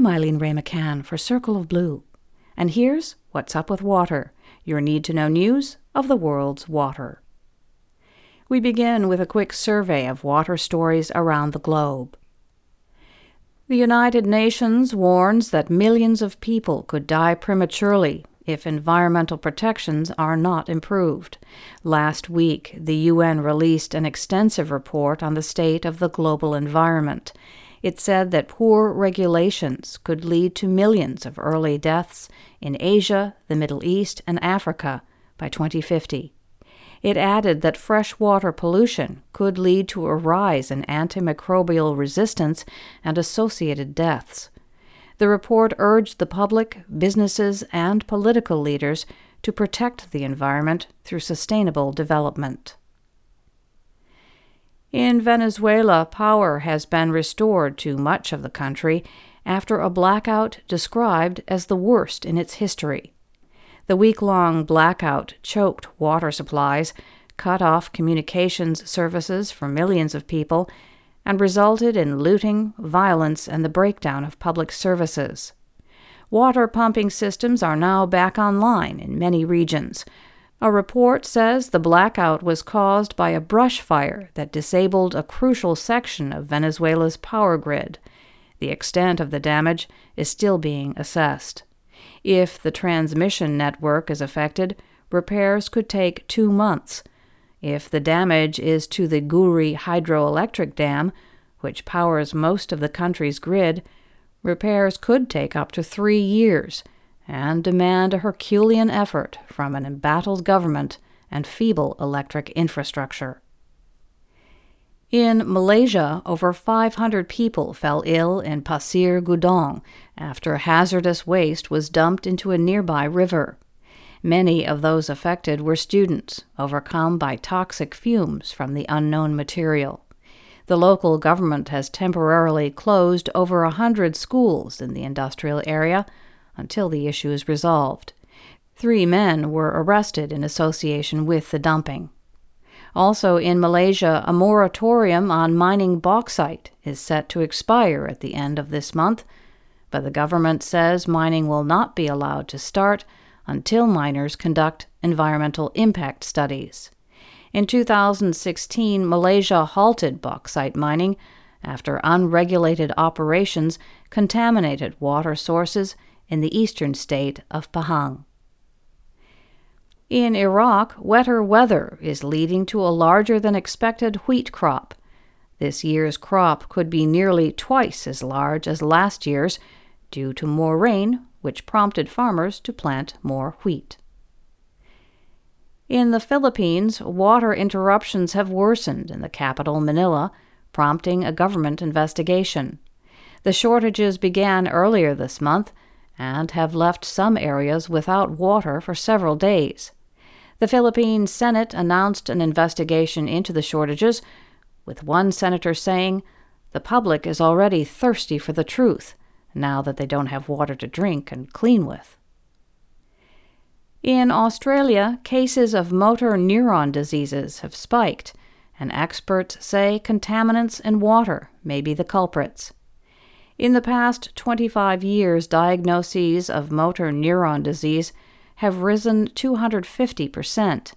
I'm Eileen Wray McCann for Circle of Blue. And here's What's Up with Water, your need to know news of the world's water. We begin with a quick survey of water stories around the globe. The United Nations warns that millions of people could die prematurely if environmental protections are not improved. Last week, the UN released an extensive report on the state of the global environment. It said that poor regulations could lead to millions of early deaths in Asia, the Middle East, and Africa by 2050. It added that freshwater pollution could lead to a rise in antimicrobial resistance and associated deaths. The report urged the public, businesses, and political leaders to protect the environment through sustainable development. In Venezuela, power has been restored to much of the country after a blackout described as the worst in its history. The week long blackout choked water supplies, cut off communications services for millions of people, and resulted in looting, violence, and the breakdown of public services. Water pumping systems are now back online in many regions. A report says the blackout was caused by a brush fire that disabled a crucial section of Venezuela's power grid. The extent of the damage is still being assessed. If the transmission network is affected, repairs could take two months. If the damage is to the Guri hydroelectric dam, which powers most of the country's grid, repairs could take up to three years and demand a Herculean effort from an embattled government and feeble electric infrastructure. In Malaysia, over 500 people fell ill in Pasir Gudang after hazardous waste was dumped into a nearby river. Many of those affected were students, overcome by toxic fumes from the unknown material. The local government has temporarily closed over a hundred schools in the industrial area until the issue is resolved. Three men were arrested in association with the dumping. Also, in Malaysia, a moratorium on mining bauxite is set to expire at the end of this month, but the government says mining will not be allowed to start until miners conduct environmental impact studies. In 2016, Malaysia halted bauxite mining after unregulated operations contaminated water sources in the eastern state of Pahang. In Iraq, wetter weather is leading to a larger than expected wheat crop. This year's crop could be nearly twice as large as last year's due to more rain, which prompted farmers to plant more wheat. In the Philippines, water interruptions have worsened in the capital, Manila, prompting a government investigation. The shortages began earlier this month and have left some areas without water for several days. The Philippine Senate announced an investigation into the shortages, with one senator saying, The public is already thirsty for the truth now that they don't have water to drink and clean with. In Australia, cases of motor neuron diseases have spiked, and experts say contaminants in water may be the culprits. In the past 25 years, diagnoses of motor neuron disease have risen 250%.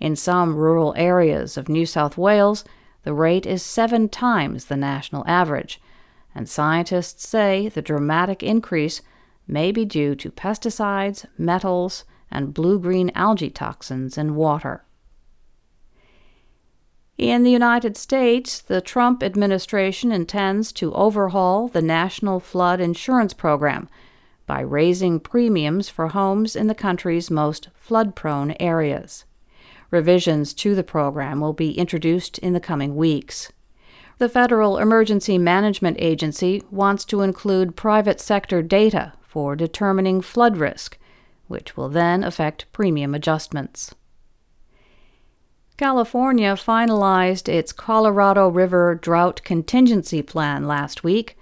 In some rural areas of New South Wales, the rate is seven times the national average, and scientists say the dramatic increase may be due to pesticides, metals, and blue green algae toxins in water. In the United States, the Trump administration intends to overhaul the National Flood Insurance Program by raising premiums for homes in the country's most flood prone areas. Revisions to the program will be introduced in the coming weeks. The Federal Emergency Management Agency wants to include private sector data for determining flood risk, which will then affect premium adjustments. California finalized its Colorado River Drought Contingency Plan last week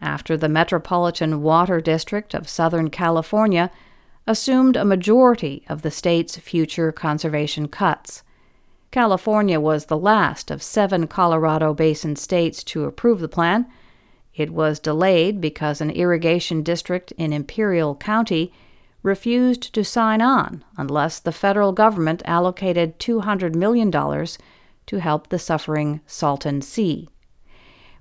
after the Metropolitan Water District of Southern California assumed a majority of the state's future conservation cuts. California was the last of seven Colorado Basin states to approve the plan. It was delayed because an irrigation district in Imperial County refused to sign on unless the federal government allocated $200 million to help the suffering Salton Sea.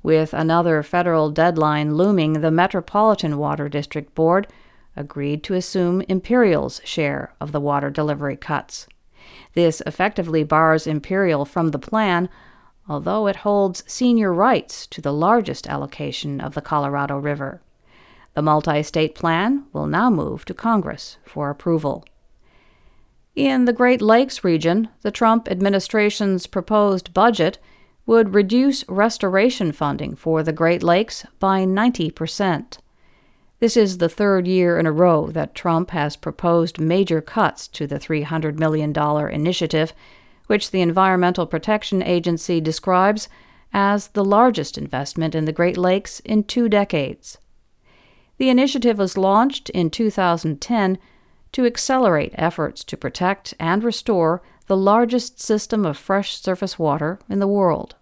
With another federal deadline looming, the Metropolitan Water District Board agreed to assume Imperial's share of the water delivery cuts. This effectively bars Imperial from the plan, although it holds senior rights to the largest allocation of the Colorado River. The multi state plan will now move to Congress for approval. In the Great Lakes region, the Trump administration's proposed budget would reduce restoration funding for the Great Lakes by 90%. This is the third year in a row that Trump has proposed major cuts to the $300 million initiative, which the Environmental Protection Agency describes as the largest investment in the Great Lakes in two decades. The initiative was launched in 2010 to accelerate efforts to protect and restore the largest system of fresh surface water in the world.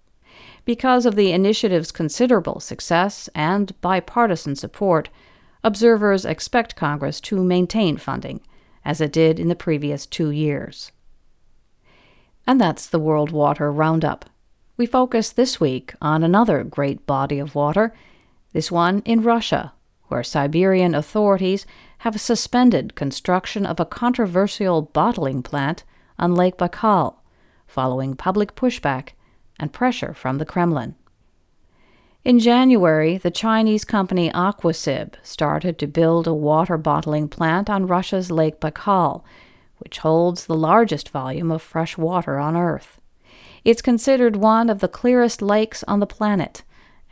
Because of the initiative's considerable success and bipartisan support, observers expect Congress to maintain funding, as it did in the previous two years. And that's the World Water Roundup. We focus this week on another great body of water, this one in Russia, where Siberian authorities have suspended construction of a controversial bottling plant on Lake Baikal, following public pushback and pressure from the Kremlin. In January, the Chinese company Aquasib started to build a water bottling plant on Russia's Lake Baikal, which holds the largest volume of fresh water on Earth. It's considered one of the clearest lakes on the planet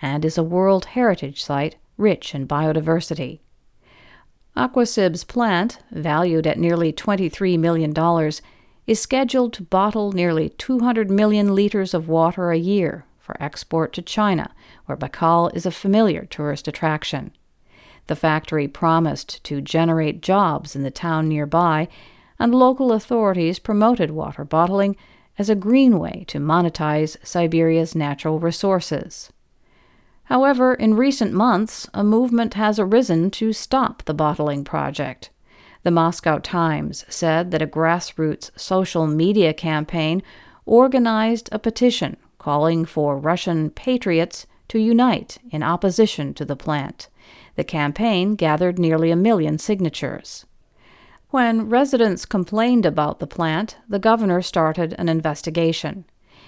and is a World Heritage Site rich in biodiversity. Aquasib's plant, valued at nearly $23 million, is scheduled to bottle nearly 200 million liters of water a year for export to China, where Baikal is a familiar tourist attraction. The factory promised to generate jobs in the town nearby, and local authorities promoted water bottling as a green way to monetize Siberia's natural resources. However, in recent months, a movement has arisen to stop the bottling project. The Moscow Times said that a grassroots social media campaign organized a petition calling for Russian patriots to unite in opposition to the plant. The campaign gathered nearly a million signatures. When residents complained about the plant, the governor started an investigation.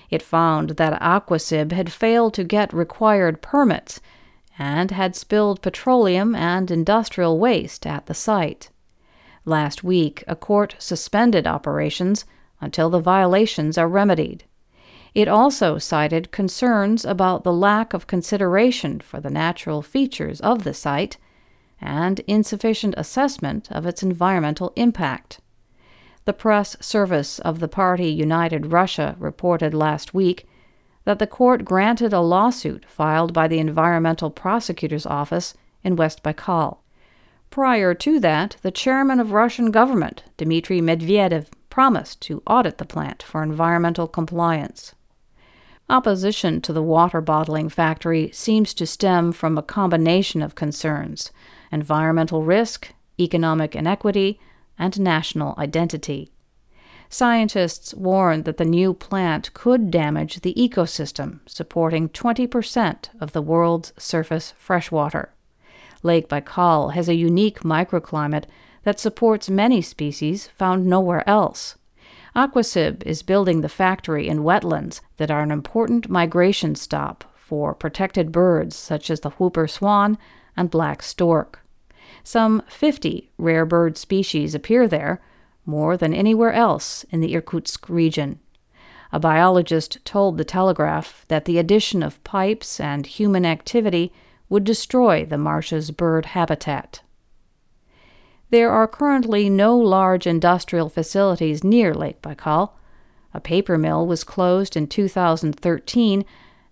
It found that Aquasib had failed to get required permits and had spilled petroleum and industrial waste at the site. Last week, a court suspended operations until the violations are remedied. It also cited concerns about the lack of consideration for the natural features of the site and insufficient assessment of its environmental impact. The press service of the party United Russia reported last week that the court granted a lawsuit filed by the Environmental Prosecutor's Office in West Baikal. Prior to that, the chairman of Russian government, Dmitry Medvedev, promised to audit the plant for environmental compliance. Opposition to the water bottling factory seems to stem from a combination of concerns environmental risk, economic inequity, and national identity. Scientists warn that the new plant could damage the ecosystem, supporting 20% of the world's surface freshwater. Lake Baikal has a unique microclimate that supports many species found nowhere else. Aquasib is building the factory in wetlands that are an important migration stop for protected birds such as the whooper swan and black stork. Some 50 rare bird species appear there, more than anywhere else in the Irkutsk region. A biologist told the Telegraph that the addition of pipes and human activity would destroy the marsh's bird habitat. There are currently no large industrial facilities near Lake Baikal. A paper mill was closed in 2013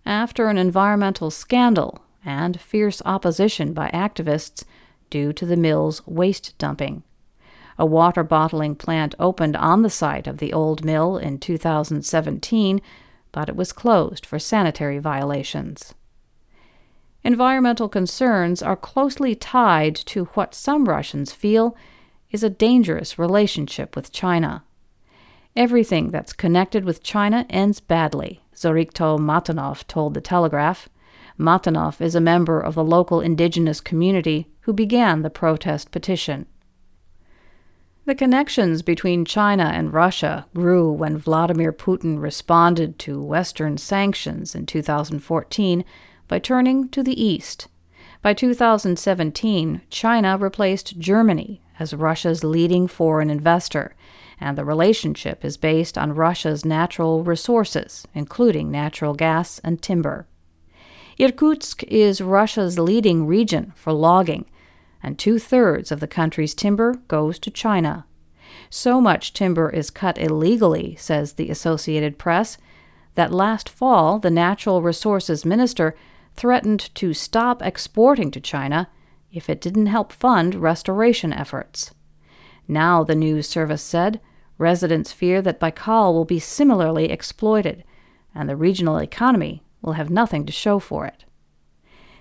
after an environmental scandal and fierce opposition by activists due to the mill's waste dumping. A water bottling plant opened on the site of the old mill in 2017, but it was closed for sanitary violations. Environmental concerns are closely tied to what some Russians feel is a dangerous relationship with China. Everything that's connected with China ends badly, Zorikto Matonov told The Telegraph. Matonov is a member of the local indigenous community who began the protest petition. The connections between China and Russia grew when Vladimir Putin responded to Western sanctions in 2014 by turning to the east. By 2017, China replaced Germany as Russia's leading foreign investor, and the relationship is based on Russia's natural resources, including natural gas and timber. Irkutsk is Russia's leading region for logging, and two thirds of the country's timber goes to China. So much timber is cut illegally, says the Associated Press, that last fall the Natural Resources Minister threatened to stop exporting to China if it didn't help fund restoration efforts. Now, the news service said, residents fear that Baikal will be similarly exploited, and the regional economy will have nothing to show for it.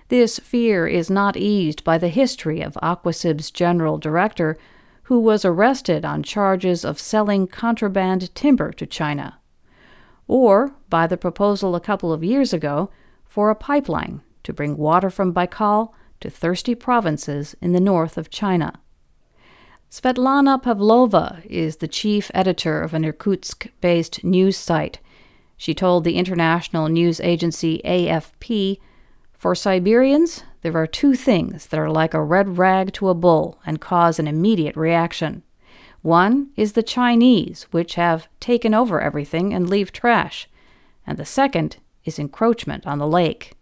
This fear is not eased by the history of Aquasib's general director, who was arrested on charges of selling contraband timber to China, or by the proposal a couple of years ago for a pipeline to bring water from Baikal to thirsty provinces in the north of China. Svetlana Pavlova is the chief editor of an Irkutsk based news site. She told the international news agency AFP For Siberians, there are two things that are like a red rag to a bull and cause an immediate reaction. One is the Chinese, which have taken over everything and leave trash, and the second is encroachment on the lake.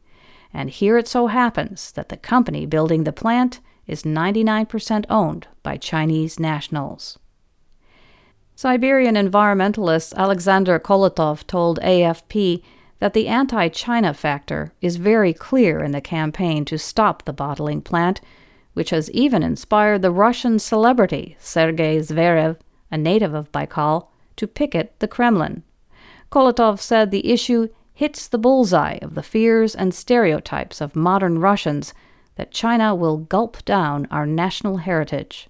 And here it so happens that the company building the plant is 99% owned by Chinese nationals. Siberian environmentalist Alexander Kolotov told AFP that the anti China factor is very clear in the campaign to stop the bottling plant, which has even inspired the Russian celebrity Sergei Zverev, a native of Baikal, to picket the Kremlin. Kolotov said the issue hits the bullseye of the fears and stereotypes of modern Russians that China will gulp down our national heritage.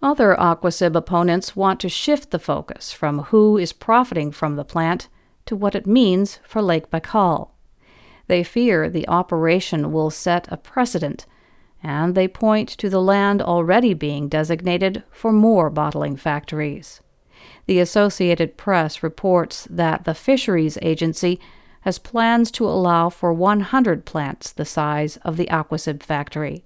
Other Aquasib opponents want to shift the focus from who is profiting from the plant to what it means for Lake Baikal. They fear the operation will set a precedent, and they point to the land already being designated for more bottling factories. The Associated Press reports that the Fisheries Agency has plans to allow for 100 plants the size of the Aquasib factory.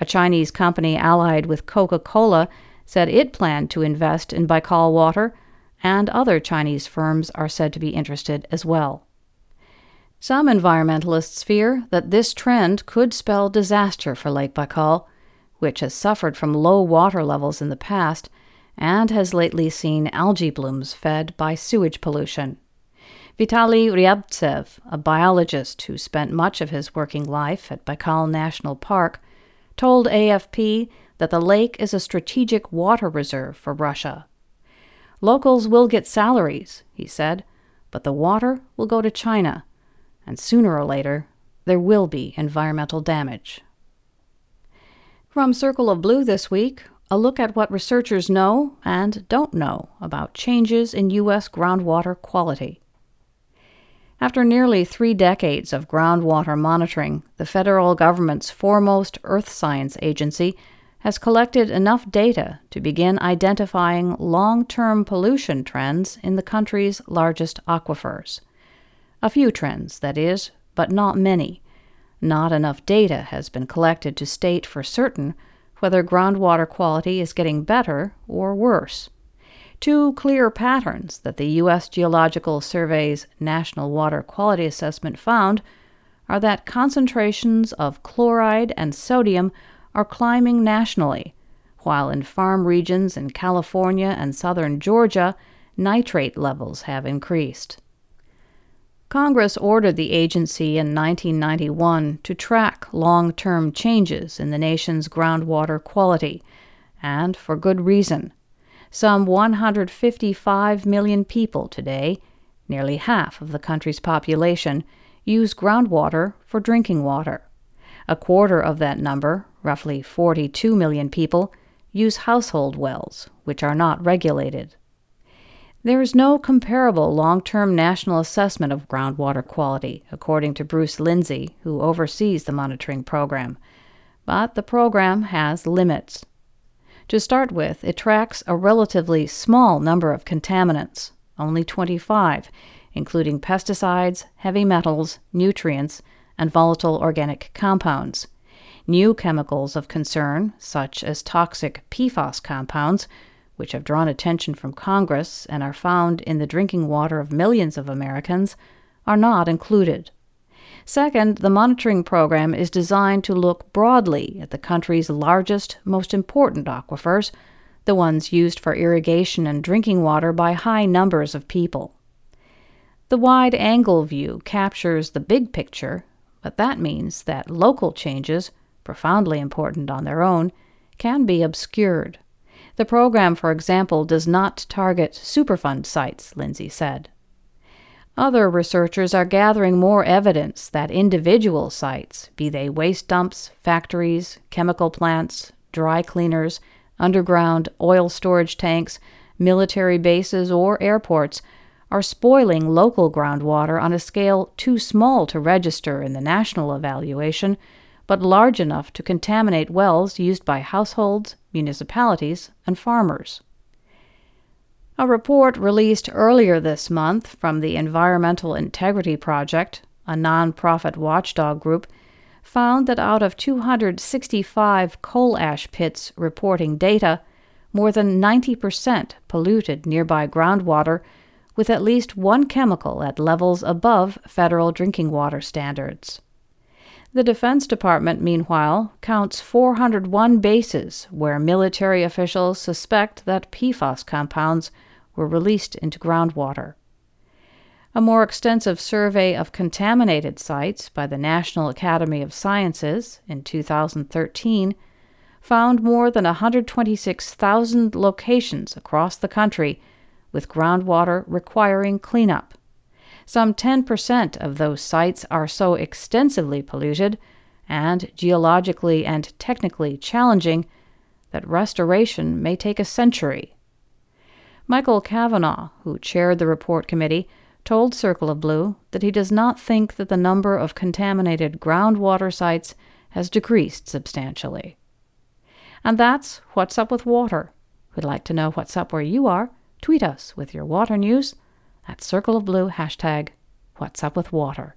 A Chinese company allied with Coca Cola said it planned to invest in Baikal water, and other Chinese firms are said to be interested as well. Some environmentalists fear that this trend could spell disaster for Lake Baikal, which has suffered from low water levels in the past and has lately seen algae blooms fed by sewage pollution. Vitaly Ryabtsev, a biologist who spent much of his working life at Baikal National Park, told AFP that the lake is a strategic water reserve for Russia. Locals will get salaries, he said, but the water will go to China, and sooner or later there will be environmental damage. From Circle of Blue this week, a look at what researchers know and don't know about changes in U.S. groundwater quality. After nearly three decades of groundwater monitoring, the federal government's foremost earth science agency has collected enough data to begin identifying long term pollution trends in the country's largest aquifers. A few trends, that is, but not many. Not enough data has been collected to state for certain whether groundwater quality is getting better or worse. Two clear patterns that the U.S. Geological Survey's National Water Quality Assessment found are that concentrations of chloride and sodium are climbing nationally, while in farm regions in California and southern Georgia, nitrate levels have increased. Congress ordered the agency in 1991 to track long term changes in the nation's groundwater quality, and for good reason. Some 155 million people today, nearly half of the country's population, use groundwater for drinking water. A quarter of that number, roughly 42 million people, use household wells, which are not regulated. There is no comparable long term national assessment of groundwater quality, according to Bruce Lindsey, who oversees the monitoring program. But the program has limits. To start with, it tracks a relatively small number of contaminants, only 25, including pesticides, heavy metals, nutrients, and volatile organic compounds. New chemicals of concern, such as toxic PFAS compounds, which have drawn attention from Congress and are found in the drinking water of millions of Americans, are not included. Second, the monitoring program is designed to look broadly at the country's largest, most important aquifers, the ones used for irrigation and drinking water by high numbers of people. The wide angle view captures the big picture, but that means that local changes profoundly important on their own, can be obscured. The program, for example, does not target Superfund sites, Lindsey said. Other researchers are gathering more evidence that individual sites, be they waste dumps, factories, chemical plants, dry cleaners, underground oil storage tanks, military bases, or airports, are spoiling local groundwater on a scale too small to register in the national evaluation but large enough to contaminate wells used by households, municipalities, and farmers. A report released earlier this month from the Environmental Integrity Project, a nonprofit watchdog group, found that out of 265 coal ash pits reporting data, more than 90% polluted nearby groundwater with at least one chemical at levels above federal drinking water standards. The Defense Department, meanwhile, counts 401 bases where military officials suspect that PFAS compounds were released into groundwater. A more extensive survey of contaminated sites by the National Academy of Sciences in 2013 found more than 126,000 locations across the country with groundwater requiring cleanup. Some 10% of those sites are so extensively polluted and geologically and technically challenging that restoration may take a century. Michael Kavanaugh, who chaired the report committee, told Circle of Blue that he does not think that the number of contaminated groundwater sites has decreased substantially. And that's What's Up with Water. We'd like to know what's up where you are. Tweet us with your water news at Circle of Blue hashtag What's Up with Water.